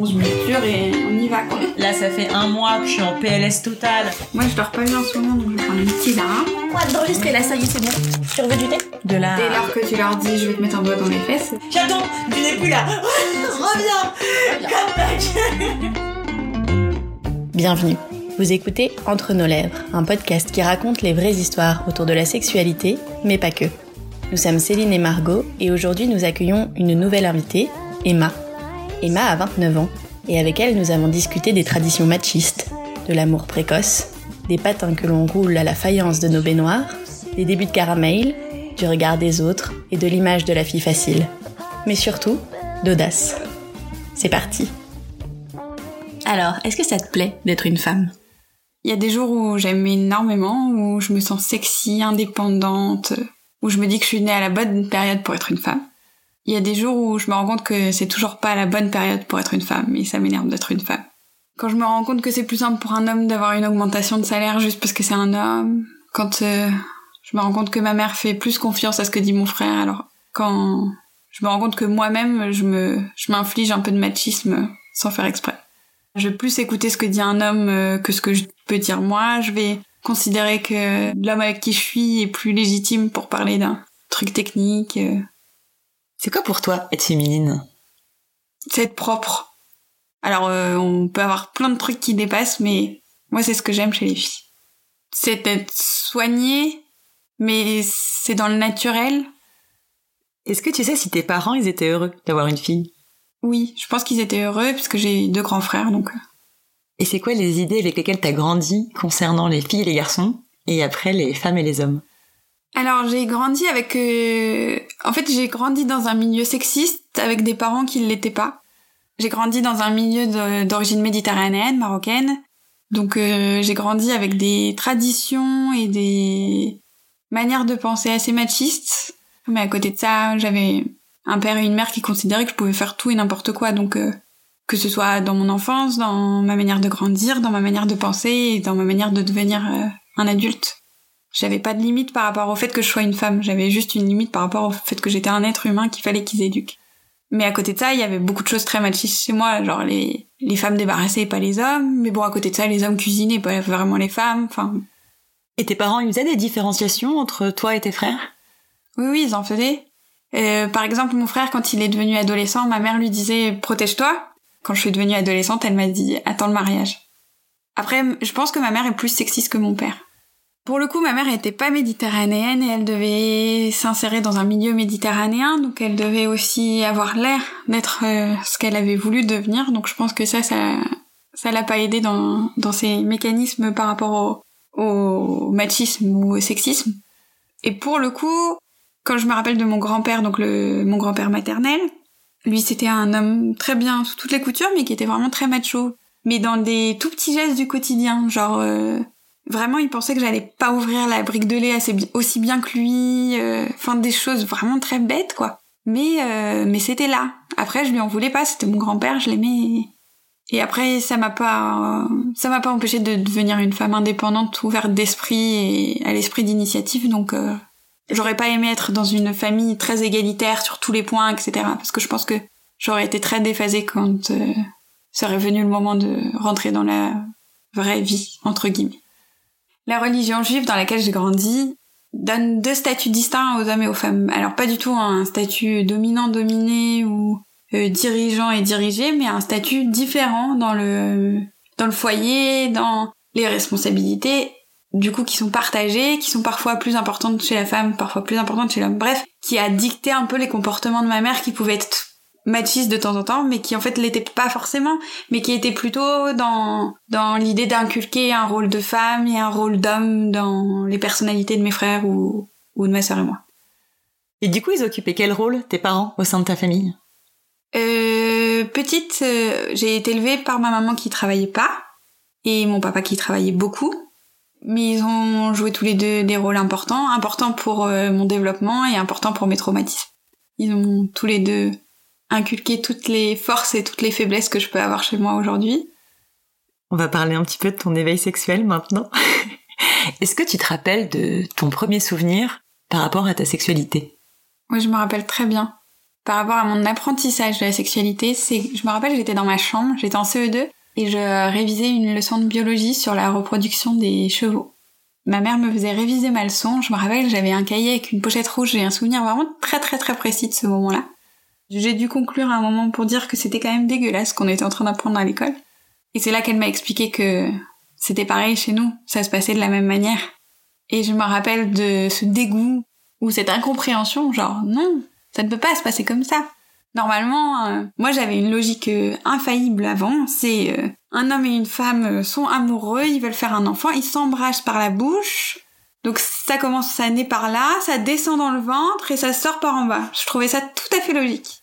on se dur et on y va quoi. Là, ça fait un mois que je suis en PLS total. Moi, je dors pas bien en ce moment, donc je vais prendre un petit là. Quoi d'enregistrer là, ça y est, c'est bon. Tu veux du thé? De la. Dès lors que tu leur dis, je vais te mettre un doigt dans les fesses. J'attends, tu n'es plus là. Reviens. Come back. Bienvenue. Vous écoutez Entre nos lèvres, un podcast qui raconte les vraies histoires autour de la sexualité, mais pas que. Nous sommes Céline et Margot et aujourd'hui nous accueillons une nouvelle invitée, Emma. Emma a 29 ans et avec elle nous avons discuté des traditions machistes, de l'amour précoce, des patins que l'on roule à la faïence de nos baignoires, des débuts de caramel, du regard des autres et de l'image de la fille facile. Mais surtout, d'audace. C'est parti. Alors, est-ce que ça te plaît d'être une femme? Il y a des jours où j'aime énormément, où je me sens sexy, indépendante, où je me dis que je suis née à la bonne période pour être une femme. Il y a des jours où je me rends compte que c'est toujours pas la bonne période pour être une femme, et ça m'énerve d'être une femme. Quand je me rends compte que c'est plus simple pour un homme d'avoir une augmentation de salaire juste parce que c'est un homme, quand euh, je me rends compte que ma mère fait plus confiance à ce que dit mon frère, alors quand je me rends compte que moi-même je me je m'inflige un peu de machisme sans faire exprès. Je vais plus écouter ce que dit un homme euh, que ce que je peux dire moi. Je vais considérer que l'homme avec qui je suis est plus légitime pour parler d'un truc technique. C'est quoi pour toi être féminine? C'est être propre. Alors, euh, on peut avoir plein de trucs qui dépassent, mais moi, c'est ce que j'aime chez les filles. C'est être soigné, mais c'est dans le naturel. Est-ce que tu sais si tes parents ils étaient heureux d'avoir une fille? Oui, je pense qu'ils étaient heureux parce que j'ai deux grands frères, donc. euh, Et c'est quoi les idées avec lesquelles t'as grandi concernant les filles et les garçons et après les femmes et les hommes? Alors j'ai grandi avec, euh, en fait j'ai grandi dans un milieu sexiste avec des parents qui ne l'étaient pas. J'ai grandi dans un milieu d'origine méditerranéenne, marocaine, donc euh, j'ai grandi avec des traditions et des manières de penser assez machistes. Mais à côté de ça, j'avais un père et une mère qui considéraient que je pouvais faire tout et n'importe quoi, donc euh, que ce soit dans mon enfance, dans ma manière de grandir, dans ma manière de penser et dans ma manière de devenir euh, un adulte. J'avais pas de limite par rapport au fait que je sois une femme, j'avais juste une limite par rapport au fait que j'étais un être humain qu'il fallait qu'ils éduquent. Mais à côté de ça, il y avait beaucoup de choses très machistes chez moi, genre les, les femmes débarrassées et pas les hommes, mais bon, à côté de ça, les hommes cuisinaient et pas vraiment les femmes, enfin... Et tes parents ils faisaient des différenciations entre toi et tes frères? Oui, oui, ils en faisaient. Euh, par exemple, mon frère, quand il est devenu adolescent, ma mère lui disait « protège-toi ». Quand je suis devenue adolescente, elle m'a dit « attends le mariage ». Après, je pense que ma mère est plus sexiste que mon père. Pour le coup, ma mère était pas méditerranéenne et elle devait s'insérer dans un milieu méditerranéen, donc elle devait aussi avoir l'air d'être euh, ce qu'elle avait voulu devenir. Donc je pense que ça, ça, ça l'a pas aidé dans, dans ses mécanismes par rapport au, au machisme ou au sexisme. Et pour le coup, quand je me rappelle de mon grand-père, donc le, mon grand-père maternel, lui c'était un homme très bien sous toutes les coutures, mais qui était vraiment très macho. Mais dans des tout petits gestes du quotidien, genre euh, vraiment il pensait que j'allais pas ouvrir la brique de lait aussi bien que lui, euh, enfin des choses vraiment très bêtes quoi. Mais euh, mais c'était là. Après je lui en voulais pas, c'était mon grand-père, je l'aimais. Et après ça m'a pas ça m'a pas empêché de devenir une femme indépendante, ouverte d'esprit et à l'esprit d'initiative donc euh, j'aurais pas aimé être dans une famille très égalitaire sur tous les points, etc. Parce que je pense que j'aurais été très déphasée quand euh, serait venu le moment de rentrer dans la vraie vie, entre guillemets. La religion juive dans laquelle j'ai grandi donne deux statuts distincts aux hommes et aux femmes. Alors pas du tout un statut dominant-dominé ou euh, dirigeant et dirigé, mais un statut différent dans le dans le foyer, dans les responsabilités du coup qui sont partagées, qui sont parfois plus importantes chez la femme, parfois plus importantes chez l'homme. Bref, qui a dicté un peu les comportements de ma mère qui pouvaient être machistes de temps en temps, mais qui en fait l'étaient pas forcément, mais qui étaient plutôt dans dans l'idée d'inculquer un rôle de femme et un rôle d'homme dans les personnalités de mes frères ou ou de ma sœur et moi. Et du coup ils occupaient quel rôle tes parents au sein de ta famille? Euh, petite, euh, j'ai été élevée par ma maman qui travaillait pas et mon papa qui travaillait beaucoup. Mais ils ont joué tous les deux des rôles importants, importants pour euh, mon développement et importants pour mes traumatismes. Ils ont tous les deux inculqué toutes les forces et toutes les faiblesses que je peux avoir chez moi aujourd'hui. On va parler un petit peu de ton éveil sexuel maintenant. Est-ce que tu te rappelles de ton premier souvenir par rapport à ta sexualité? Moi, je me rappelle très bien. par rapport à mon apprentissage de la sexualité, c'est, je me rappelle, j'étais dans ma chambre, j'étais en CE2 et je révisais une leçon de biologie sur la reproduction des chevaux. Ma mère me faisait réviser ma leçon. Je me rappelle, j'avais un cahier avec une pochette rouge. J'ai un souvenir vraiment très très très précis de ce moment-là. J'ai dû conclure à un moment pour dire que c'était quand même dégueulasse qu'on était en train d'apprendre à l'école. Et c'est là qu'elle m'a expliqué que c'était pareil chez nous. Ça se passait de la même manière. Et je me rappelle de ce dégoût ou cette incompréhension, genre non, ça ne peut pas se passer comme ça. Normalement, euh, moi j'avais une logique euh, infaillible avant, c'est euh, un homme et une femme sont amoureux, ils veulent faire un enfant, ils s'embrassent par la bouche. Donc ça commence, ça naît par là, ça descend dans le ventre et ça sort par en bas. Je trouvais ça tout à fait logique.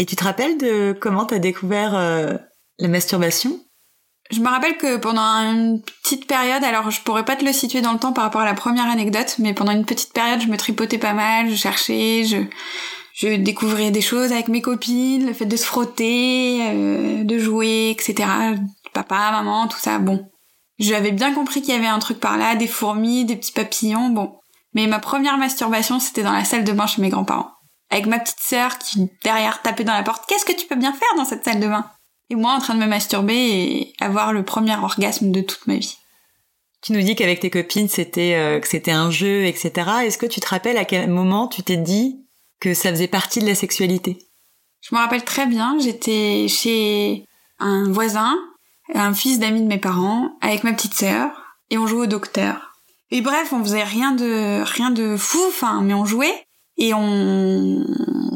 Et tu te rappelles de comment t'as découvert la masturbation? Je me rappelle que pendant une petite période, alors je pourrais pas te le situer dans le temps par rapport à la première anecdote, mais pendant une petite période, je me tripotais pas mal, je cherchais, je, je découvrais des choses avec mes copines, le fait de se frotter, euh, de jouer, etc. Papa, maman, tout ça, bon. J'avais bien compris qu'il y avait un truc par là, des fourmis, des petits papillons, bon. Mais ma première masturbation, c'était dans la salle de bain chez mes grands-parents. Avec ma petite sœur qui, derrière, tapait dans la porte. Qu'est-ce que tu peux bien faire dans cette salle de bain? Et moi en train de me masturber et avoir le premier orgasme de toute ma vie. Tu nous dis qu'avec tes copines c'était euh, que c'était un jeu, etc. Est-ce que tu te rappelles à quel moment tu t'es dit que ça faisait partie de la sexualité? Je me rappelle très bien. J'étais chez un voisin, un fils d'ami de mes parents, avec ma petite sœur, et on jouait au docteur. Et bref, on faisait rien de rien de fou, enfin, mais on jouait et on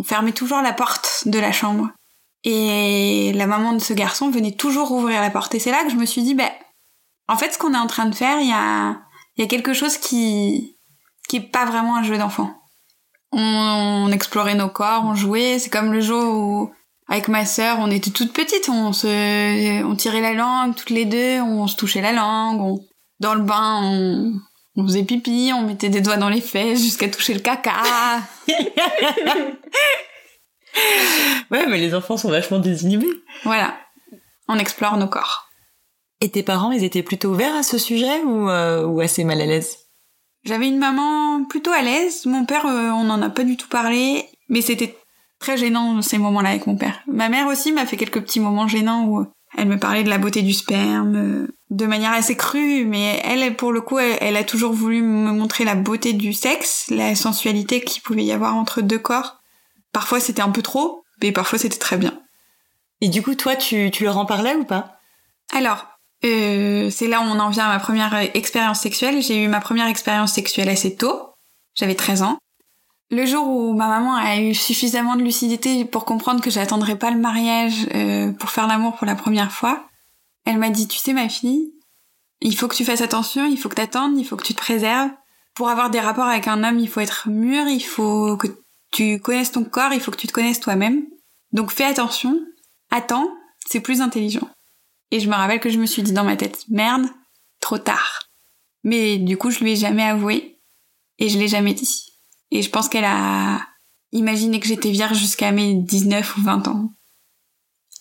fermait toujours la porte de la chambre. Et la maman de ce garçon venait toujours ouvrir la porte. Et c'est là que je me suis dit, ben, en fait, ce qu'on est en train de faire, il y a, quelque chose qui, qui est pas vraiment un jeu d'enfant. On, explorait nos corps, on jouait. C'est comme le jour où, avec ma sœur, on était toutes petites, on se, on tirait la langue toutes les deux, on se touchait la langue, dans le bain, on, on faisait pipi, on mettait des doigts dans les fesses jusqu'à toucher le caca. ouais, mais les enfants sont vachement désinhibés. Voilà. On explore nos corps. Et tes parents, ils étaient plutôt ouverts à ce sujet ou, euh, ou assez mal à l'aise? J'avais une maman plutôt à l'aise. Mon père, euh, on n'en a pas du tout parlé, mais c'était très gênant ces moments-là avec mon père. Ma mère aussi m'a fait quelques petits moments gênants où elle me parlait de la beauté du sperme euh, de manière assez crue, mais elle, pour le coup, elle a toujours voulu me montrer la beauté du sexe, la sensualité qu'il pouvait y avoir entre deux corps. Parfois c'était un peu trop, mais parfois c'était très bien. Et du coup, toi, tu, tu leur en parlais ou pas? Alors, euh, c'est là où on en vient à ma première expérience sexuelle. J'ai eu ma première expérience sexuelle assez tôt. J'avais 13 ans. Le jour où ma maman a eu suffisamment de lucidité pour comprendre que j'attendrais pas le mariage euh, pour faire l'amour pour la première fois, elle m'a dit, tu sais ma fille, il faut que tu fasses attention, il faut que t'attendes, il faut que tu te préserves. Pour avoir des rapports avec un homme, il faut être mûr, il faut que tu connaisses ton corps, il faut que tu te connaisses toi-même. Donc fais attention, attends, c'est plus intelligent. Et je me rappelle que je me suis dit dans ma tête, merde, trop tard. Mais du coup, je lui ai jamais avoué et je l'ai jamais dit. Et je pense qu'elle a imaginé que j'étais vierge jusqu'à mes 19 ou 20 ans.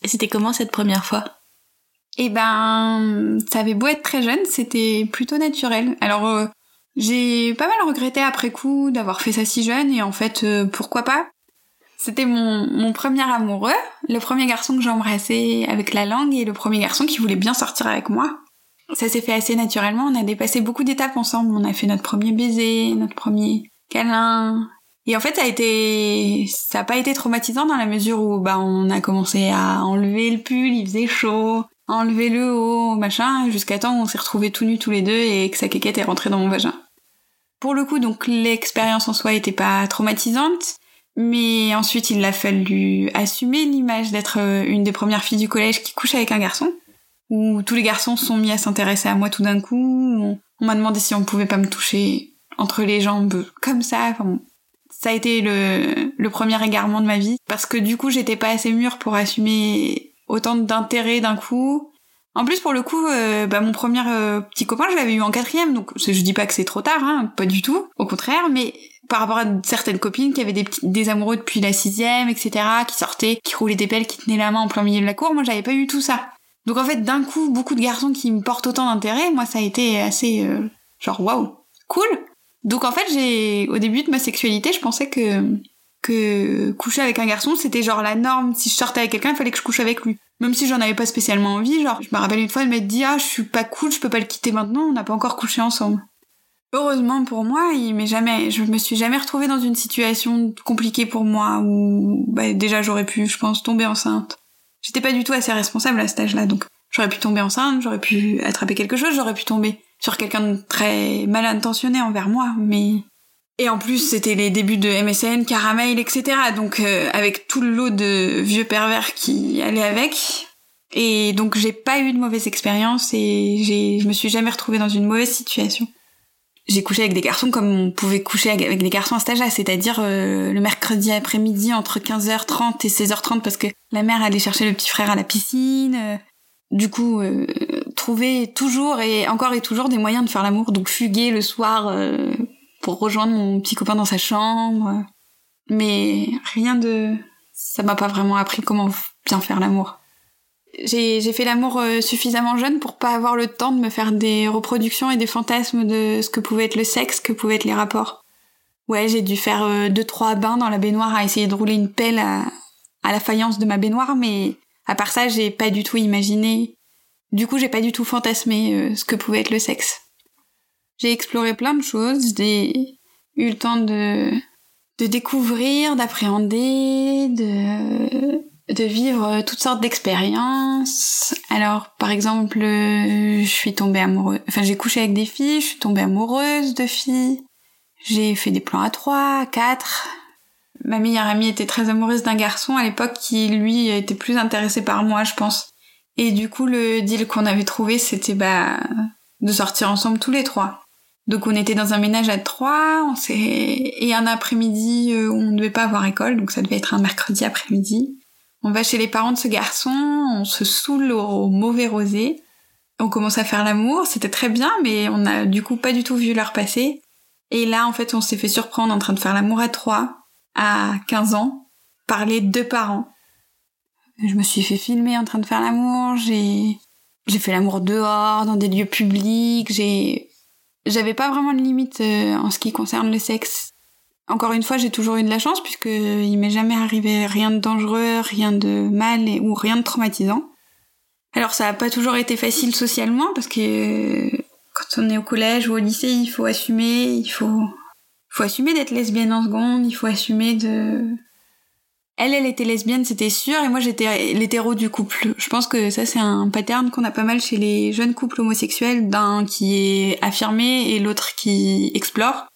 Et c'était comment cette première fois? Eh ben, ça avait beau être très jeune, c'était plutôt naturel. Alors, euh, j'ai pas mal regretté après coup d'avoir fait ça si jeune et en fait, euh, pourquoi pas? C'était mon, mon premier amoureux, le premier garçon que j'ai embrassé avec la langue et le premier garçon qui voulait bien sortir avec moi. Ça s'est fait assez naturellement, on a dépassé beaucoup d'étapes ensemble, on a fait notre premier baiser, notre premier câlin. Et en fait, ça a été, ça a pas été traumatisant dans la mesure où, bah, on a commencé à enlever le pull, il faisait chaud, enlever le haut, machin, jusqu'à temps où on s'est retrouvés tout nus tous les deux et que sa quéquette est rentrée dans mon vagin. Pour le coup, donc l'expérience en soi était pas traumatisante, mais ensuite il a fallu assumer l'image d'être euh, une des premières filles du collège qui couche avec un garçon, où tous les garçons sont mis à s'intéresser à moi tout d'un coup. On, m'a demandé si on pouvait pas me toucher entre les jambes comme ça. ça a été le, le premier égarement de ma vie parce que du coup j'étais pas assez mûre pour assumer autant d'intérêt d'un coup en plus, pour le coup, euh, bah, mon premier euh, petit copain, je l'avais eu en quatrième, donc je dis pas que c'est trop tard, hein, pas du tout, au contraire, mais par rapport à certaines copines qui avaient des, petits, des amoureux depuis la sixième, etc., qui sortaient, qui roulaient des pelles, qui tenaient la main en plein milieu de la cour, moi j'avais pas eu tout ça. Donc en fait, d'un coup, beaucoup de garçons qui me portent autant d'intérêt, moi ça a été assez euh, genre waouh, cool. Donc en fait, j'ai au début de ma sexualité, je pensais que que coucher avec un garçon, c'était genre la norme. Si je sortais avec quelqu'un, il fallait que je couche avec lui. Même si j'en avais pas spécialement envie, genre, je me rappelle une fois, elle m'a dit, ah, je suis pas cool, je peux pas le quitter maintenant, on n'a pas encore couché ensemble. Heureusement pour moi, il m'est jamais, je me suis jamais retrouvée dans une situation compliquée pour moi où, bah, déjà j'aurais pu, je pense, tomber enceinte. J'étais pas du tout assez responsable à cet âge-là, donc j'aurais pu tomber enceinte, j'aurais pu attraper quelque chose, j'aurais pu tomber sur quelqu'un de très mal intentionné envers moi, mais et en plus, c'était les débuts de MSN, Caramel, etc. Donc euh, avec tout le lot de vieux pervers qui allaient avec. Et donc j'ai pas eu de mauvaise expérience et je me suis jamais retrouvée dans une mauvaise situation. J'ai couché avec des garçons comme on pouvait coucher avec des garçons à cet âge-là, c'est-à-dire euh, le mercredi après-midi entre 15h30 et 16h30 parce que la mère allait chercher le petit frère à la piscine. Euh, du coup, trouver toujours et encore et toujours des moyens de faire l'amour, donc fuguer le soir pour rejoindre mon petit copain dans sa chambre. Mais rien de... Ça m'a pas vraiment appris comment bien faire l'amour. J'ai, fait l'amour euh, suffisamment jeune pour pas avoir le temps de me faire des reproductions et des fantasmes de ce que pouvait être le sexe, que pouvaient être les rapports. Ouais, j'ai dû faire euh, deux trois bains dans la baignoire à essayer de rouler une pelle à la faïence de ma baignoire, mais à part ça, j'ai pas du tout imaginé. Du coup, j'ai pas du tout fantasmé euh, ce que pouvait être le sexe. J'ai exploré plein de choses, j'ai eu le temps de, découvrir, d'appréhender, de, de vivre toutes sortes d'expériences. Alors, par exemple, je suis tombée amoureuse, enfin, j'ai couché avec des filles, je suis tombée amoureuse de filles. J'ai fait des plans à trois, à quatre. Ma meilleure amie était très amoureuse d'un garçon à l'époque qui, lui, était plus intéressé par moi, je pense. Et du coup, le deal qu'on avait trouvé, c'était, bah, de sortir ensemble tous les trois. Donc on était dans un ménage à trois, on s'est et un après-midi euh, on ne devait pas avoir école, donc ça devait être un mercredi après-midi. On va chez les parents de ce garçon, on se saoule au mauvais rosé, on commence à faire l'amour, c'était très bien, mais on a du coup pas du tout vu l'heure passer. Et là en fait on s'est fait surprendre en train de faire l'amour à trois, à 15 ans, par les deux parents. Je me suis fait filmer en train de faire l'amour, j'ai j'ai fait l'amour dehors, dans des lieux publics, j'ai j'avais pas vraiment de limite euh, en ce qui concerne le sexe. Encore une fois, j'ai toujours eu de la chance puisque il m'est jamais arrivé rien de dangereux, rien de mal ou rien de traumatisant. Alors ça a pas toujours été facile socialement parce que euh, quand on est au collège ou au lycée, il faut assumer, il faut faut assumer d'être lesbienne en seconde, il faut assumer de elle, elle était lesbienne, c'était sûr, et moi j'étais l'hétéro du couple. Je pense que ça c'est un pattern qu'on a pas mal chez les jeunes couples homosexuels, d'un qui est affirmé et l'autre qui explore.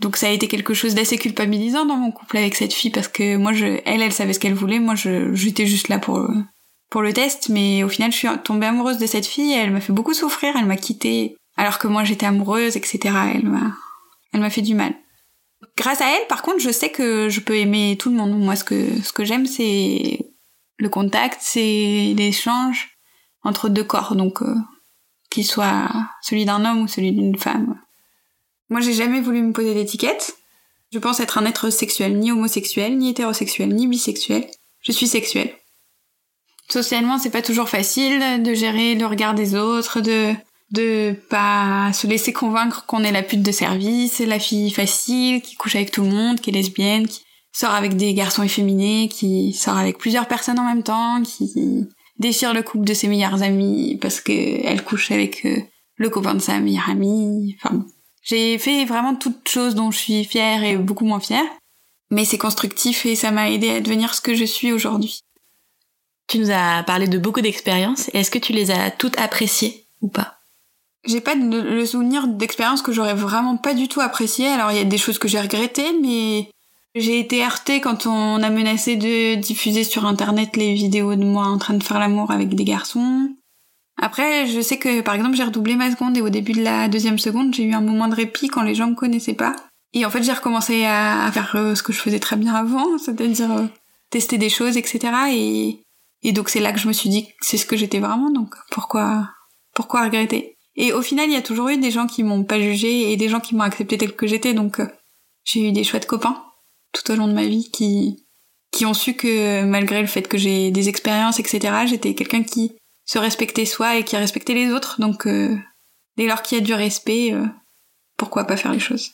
Donc ça a été quelque chose d'assez culpabilisant dans mon couple avec cette fille parce que moi je, elle, elle savait ce qu'elle voulait, moi je, j'étais juste là pour pour le test, mais au final je suis tombée amoureuse de cette fille, elle m'a fait beaucoup souffrir, elle m'a quittée alors que moi j'étais amoureuse, etc. Elle m'a, elle m'a fait du mal grâce à elle, par contre, je sais que je peux aimer tout le monde. Moi, ce que, ce que j'aime, c'est le contact, c'est l'échange entre deux corps, donc euh, qu'il soit celui d'un homme ou celui d'une femme. Moi, j'ai jamais voulu me poser d'étiquette. Je pense être un être sexuel, ni homosexuel, ni hétérosexuel, ni bisexuel. Je suis sexuel. Socialement, c'est pas toujours facile de gérer le regard des autres, de de pas se laisser convaincre qu'on est la pute de service, la fille facile, qui couche avec tout le monde, qui est lesbienne, qui sort avec des garçons efféminés, qui sort avec plusieurs personnes en même temps, qui déchire le couple de ses meilleures amies parce que elle couche avec euh, le copain de sa meilleure amie. Enfin, j'ai fait vraiment toutes choses dont je suis fière et beaucoup moins fière. Mais c'est constructif et ça m'a aidé à devenir ce que je suis aujourd'hui. Tu nous as parlé de beaucoup d'expériences. Est-ce que tu les as toutes appréciées ou pas? J'ai pas le souvenir d'expériences que j'aurais vraiment pas du tout appréciées. Alors il y a des choses que j'ai regrettées, mais j'ai été heurtée quand on a menacé de diffuser sur internet les vidéos de moi en train de faire l'amour avec des garçons. Après, je sais que par exemple j'ai redoublé ma seconde et au début de la deuxième seconde j'ai eu un moment de répit quand les gens me connaissaient pas. Et en fait j'ai recommencé à, faire euh, ce que je faisais très bien avant, c'est-à-dire euh, tester des choses, etc. Et, et donc c'est là que je me suis dit que c'est ce que j'étais vraiment, donc pourquoi, pourquoi regretter? Et au final, il y a toujours eu des gens qui m'ont pas jugé et des gens qui m'ont accepté tel que j'étais. Donc, euh, j'ai eu des chouettes copains tout au long de ma vie qui qui ont su que malgré le fait que j'ai des expériences, etc., j'étais quelqu'un qui se respectait soi et qui respectait les autres. Donc, euh, dès lors qu'il y a du respect, euh, pourquoi pas faire les choses?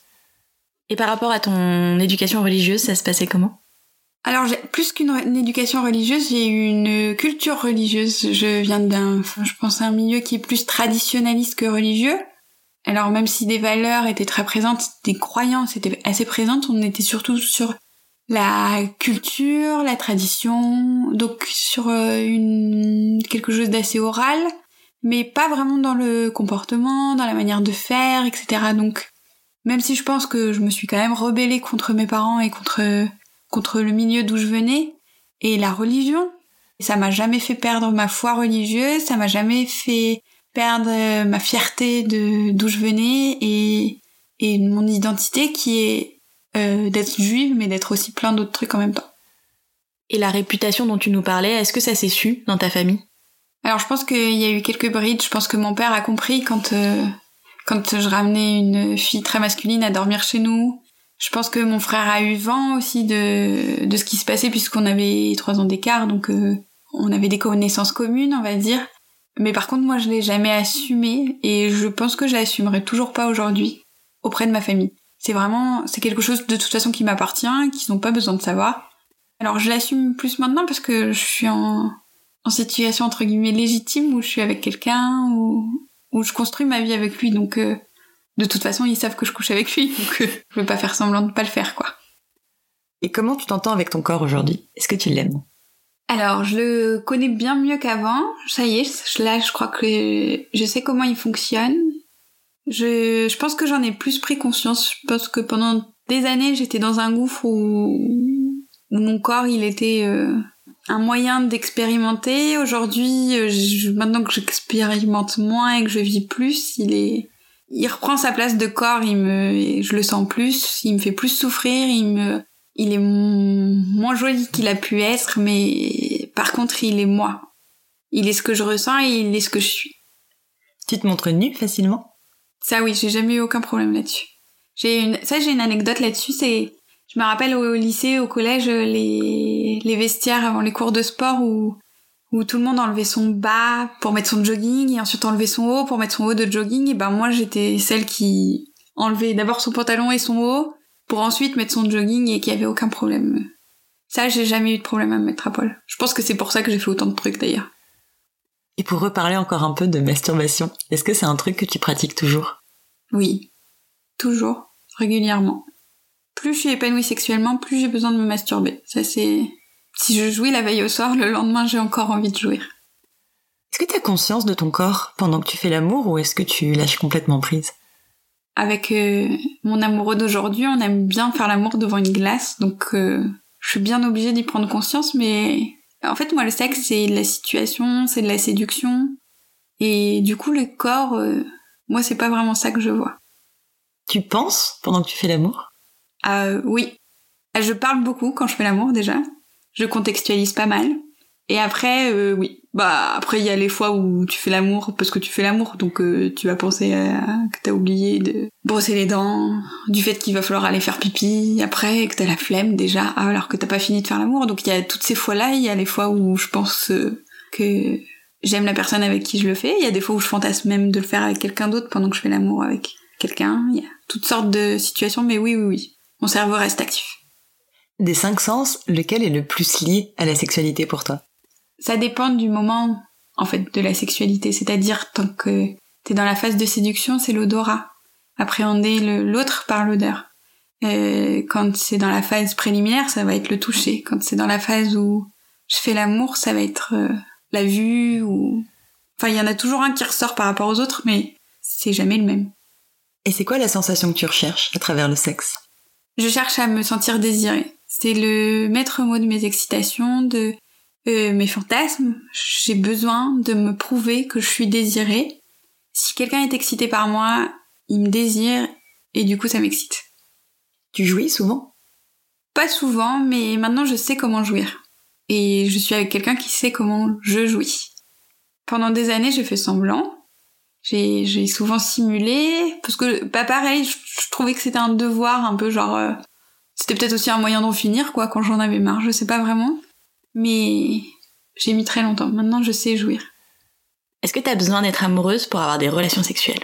Et par rapport à ton éducation religieuse, ça se passait comment? Alors, plus qu'une une éducation religieuse, j'ai eu une culture religieuse. Je viens d'un, je pense, un milieu qui est plus traditionnaliste que religieux. Alors, même si des valeurs étaient très présentes, des croyances étaient assez présentes, on était surtout sur la culture, la tradition, donc sur euh, une quelque chose d'assez oral, mais pas vraiment dans le comportement, dans la manière de faire, etc. Donc, même si je pense que je me suis quand même rebellée contre mes parents et contre contre le milieu d'où je venais et la religion. Ça m'a jamais fait perdre ma foi religieuse, ça m'a jamais fait perdre euh, ma fierté de d'où je venais et, et mon identité qui est euh, d'être juive mais d'être aussi plein d'autres trucs en même temps. Et la réputation dont tu nous parlais, est-ce que ça s'est su dans ta famille? Alors je pense qu'il y a eu quelques brides, je pense que mon père a compris quand euh, quand je ramenais une fille très masculine à dormir chez nous, je pense que mon frère a eu vent aussi de, de ce qui se passait puisqu'on avait trois ans d'écart, donc euh, on avait des connaissances communes, on va dire. Mais par contre, moi, je l'ai jamais assumé et je pense que je l'assumerai toujours pas aujourd'hui auprès de ma famille. C'est vraiment, c'est quelque chose de toute façon qui m'appartient, qu'ils n'ont pas besoin de savoir. Alors, je l'assume plus maintenant parce que je suis en, en situation entre guillemets légitime où je suis avec quelqu'un, où, où je construis ma vie avec lui, donc euh, de toute façon, ils savent que je couche avec lui, donc euh, je veux pas faire semblant de pas le faire, quoi. Et comment tu t'entends avec ton corps aujourd'hui? Est-ce que tu l'aimes? Alors, je le connais bien mieux qu'avant. Ça y est, là, je crois que je sais comment il fonctionne. Je, je pense que j'en ai plus pris conscience. Je pense que pendant des années, j'étais dans un gouffre où, mon corps, il était euh, un moyen d'expérimenter. Aujourd'hui, euh, maintenant que j'expérimente moins et que je vis plus, il est il reprend sa place de corps, il me, je le sens plus, il me fait plus souffrir, il me, il est moins joli qu'il a pu être, mais par contre, il est moi. Il est ce que je ressens et il est ce que je suis. Tu te montres nu facilement? Ça oui, j'ai jamais eu aucun problème là-dessus. J'ai une, ça j'ai une anecdote là-dessus, c'est, je me rappelle au, lycée, au collège, les, les vestiaires avant les cours de sport où où tout le monde enlevait son bas pour mettre son jogging et ensuite enlevait son haut pour mettre son haut de jogging et ben moi j'étais celle qui enlevait d'abord son pantalon et son haut pour ensuite mettre son jogging et qui avait aucun problème. Ça, j'ai jamais eu de problème à me mettre à poil. Je pense que c'est pour ça que j'ai fait autant de trucs d'ailleurs. Et pour reparler encore un peu de masturbation, est-ce que c'est un truc que tu pratiques toujours? Oui. Toujours. Régulièrement. Plus je suis épanouie sexuellement, plus j'ai besoin de me masturber. Ça c'est si je jouis la veille au soir, le lendemain j'ai encore envie de jouir. Est-ce que tu as conscience de ton corps pendant que tu fais l'amour ou est-ce que tu lâches complètement prise? Avec euh, mon amoureux d'aujourd'hui, on aime bien faire l'amour devant une glace, donc euh, je suis bien obligée d'y prendre conscience, mais en fait moi le sexe c'est de la situation, c'est de la séduction, et du coup le corps, euh, moi c'est pas vraiment ça que je vois. Tu penses pendant que tu fais l'amour? Oui. Je parle beaucoup quand je fais l'amour déjà je contextualise pas mal. Et après, euh, oui. Bah après, il y a les fois où tu fais l'amour parce que tu fais l'amour, donc euh, tu vas penser à, que t'as oublié de brosser les dents, du fait qu'il va falloir aller faire pipi après, que t'as la flemme déjà, alors que t'as pas fini de faire l'amour. Donc il y a toutes ces fois-là, il y a les fois où je pense euh, que j'aime la personne avec qui je le fais. Il y a des fois où je fantasme même de le faire avec quelqu'un d'autre pendant que je fais l'amour avec quelqu'un. Il y a toutes sortes de situations, mais oui, oui, oui. Mon cerveau reste actif. Des cinq sens, lequel est le plus lié à la sexualité pour toi? Ça dépend du moment, en fait, de la sexualité. C'est-à-dire, tant que t'es dans la phase de séduction, c'est l'odorat. Appréhender l'autre par l'odeur. Euh, quand c'est dans la phase préliminaire, ça va être le toucher. Quand c'est dans la phase où je fais l'amour, ça va être euh, la vue ou... Enfin, il y en a toujours un qui ressort par rapport aux autres, mais c'est jamais le même. Et c'est quoi la sensation que tu recherches à travers le sexe? Je cherche à me sentir désirée. C'est le maître mot de mes excitations, de euh, mes fantasmes. J'ai besoin de me prouver que je suis désirée. Si quelqu'un est excité par moi, il me désire et du coup ça m'excite. Tu jouis souvent? Pas souvent, mais maintenant je sais comment jouir. Et je suis avec quelqu'un qui sait comment je jouis. Pendant des années, j'ai fait semblant. J'ai souvent simulé, parce que, pas pareil, je, trouvais que c'était un devoir un peu genre, euh, c'était peut-être aussi un moyen d'en finir, quoi, quand j'en avais marre, je sais pas vraiment. Mais j'ai mis très longtemps. Maintenant, je sais jouir. Est-ce que t'as besoin d'être amoureuse pour avoir des relations sexuelles?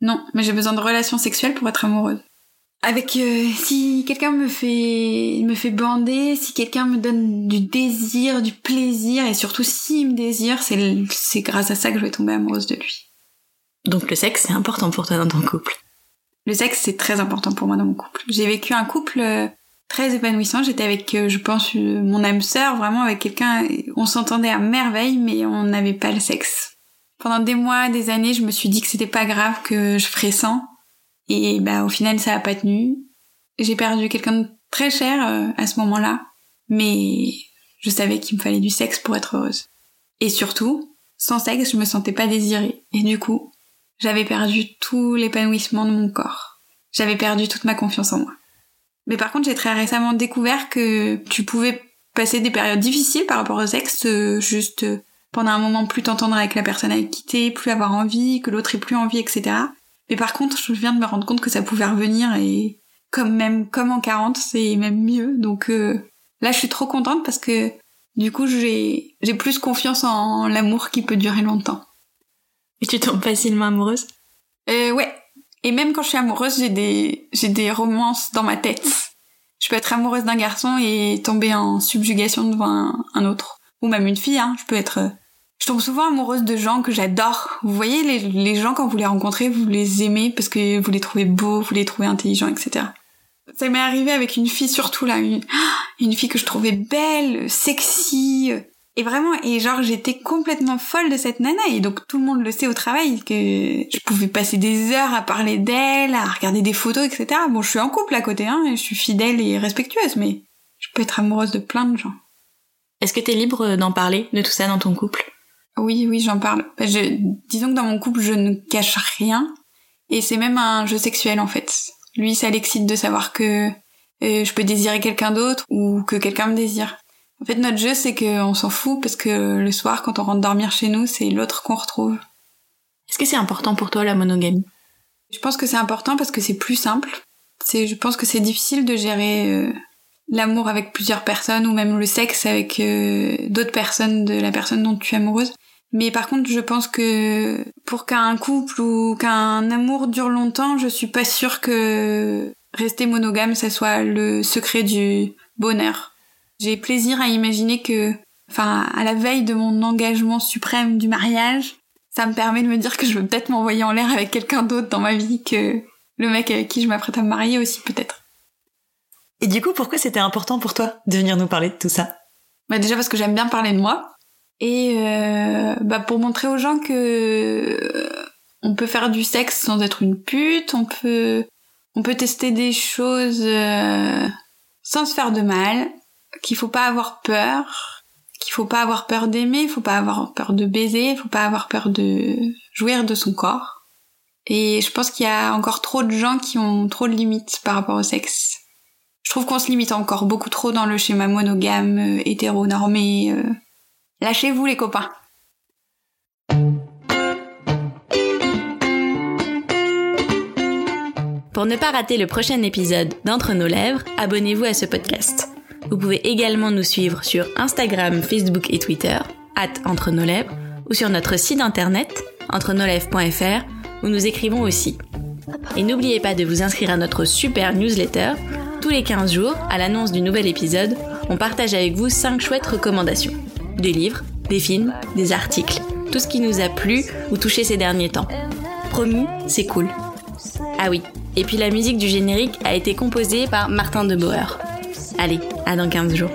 Non, mais j'ai besoin de relations sexuelles pour être amoureuse. avec euh, si quelqu'un me fait me fait bander, si quelqu'un me donne du désir, du plaisir et surtout s'il me désire, c'est c'est grâce à ça que je vais tomber amoureuse de lui. Donc le sexe c'est important pour toi dans ton couple. Le sexe c'est très important pour moi dans mon couple. J'ai vécu un couple euh, très épanouissant. J'étais avec, euh, je pense, mon âme sœur, vraiment avec quelqu'un. On s'entendait à merveille, mais on n'avait pas le sexe. Pendant des mois, des années, je me suis dit que c'était pas grave que je ferais sans et bah au final ça a pas tenu. J'ai perdu quelqu'un de très cher euh, à ce moment-là, mais je savais qu'il me fallait du sexe pour être heureuse. Et surtout, sans sexe, je me sentais pas désirée. Et du coup, j'avais perdu tout l'épanouissement de mon corps. J'avais perdu toute ma confiance en moi. Mais par contre, j'ai très récemment découvert que tu pouvais passer des périodes difficiles par rapport au sexe, euh, juste euh, pendant un moment plus t'entendre avec la personne avec qui t'es, plus avoir envie, que l'autre ait plus envie, etc. Mais par contre, je viens de me rendre compte que ça pouvait revenir et comme même comme en 40, c'est même mieux. Donc euh, là, je suis trop contente parce que du coup, j'ai j'ai plus confiance en l'amour qui peut durer longtemps. Et tu tombes facilement amoureuse? Euh, Ouais. Et même quand je suis amoureuse, j'ai des des romances dans ma tête. Je peux être amoureuse d'un garçon et tomber en subjugation devant un, un autre, ou même une fille. Hein. Je peux être je tombe souvent amoureuse de gens que j'adore. Vous voyez, les, les, gens, quand vous les rencontrez, vous les aimez parce que vous les trouvez beaux, vous les trouvez intelligents, etc. Ça m'est arrivé avec une fille surtout là, une, une fille que je trouvais belle, sexy, et vraiment, et genre j'étais complètement folle de cette nana, et donc tout le monde le sait au travail, que je pouvais passer des heures à parler d'elle, à regarder des photos, etc. Bon, je suis en couple à côté, hein, et je suis fidèle et respectueuse, mais je peux être amoureuse de plein de gens. Est-ce que t'es libre d'en parler de tout ça dans ton couple? Oui, oui, j'en parle. Bah, je, disons que dans mon couple, je ne cache rien. Et c'est même un jeu sexuel, en fait. Lui, ça l'excite de savoir que euh, je peux désirer quelqu'un d'autre ou que quelqu'un me désire. En fait, notre jeu, c'est qu'on s'en fout parce que le soir, quand on rentre dormir chez nous, c'est l'autre qu'on retrouve. Est-ce que c'est important pour toi, la monogamie? Je pense que c'est important parce que c'est plus simple. C'est, je pense que c'est difficile de gérer euh, l'amour avec plusieurs personnes ou même le sexe avec euh, d'autres personnes de la personne dont tu es amoureuse. Mais par contre, je pense que pour qu'un couple ou qu'un amour dure longtemps, je suis pas sûre que rester monogame, ça soit le secret du bonheur. J'ai plaisir à imaginer que, enfin, à la veille de mon engagement suprême du mariage, ça me permet de me dire que je veux peut-être m'envoyer en l'air avec quelqu'un d'autre dans ma vie que le mec avec qui je m'apprête à me marier aussi peut-être. Et du coup, pourquoi c'était important pour toi de venir nous parler de tout ça? Bah déjà parce que j'aime bien parler de moi. Et euh, bah pour montrer aux gens que euh, on peut faire du sexe sans être une pute, on peut on peut tester des choses euh, sans se faire de mal, qu'il faut pas avoir peur, qu'il faut pas avoir peur d'aimer, il faut pas avoir peur de baiser, il faut pas avoir peur de jouir de son corps. Et je pense qu'il y a encore trop de gens qui ont trop de limites par rapport au sexe. Je trouve qu'on se limite encore beaucoup trop dans le schéma monogame, euh, hétéronormé. Euh. Lâchez-vous les copains. Pour ne pas rater le prochain épisode d'Entre nos lèvres, abonnez-vous à ce podcast. Vous pouvez également nous suivre sur Instagram, Facebook et Twitter, at Entre nos lèvres, ou sur notre site internet, entre-nos-lèvres.fr, où nous écrivons aussi. Et n'oubliez pas de vous inscrire à notre super newsletter tous les 15 jours, à l'annonce du nouvel épisode, on partage avec vous 5 chouettes recommandations. Des livres, des films, des articles, tout ce qui nous a plu ou touché ces derniers temps. Promis, c'est cool. Ah oui, et puis la musique du générique a été composée par Martin de Allez, à dans 15 jours.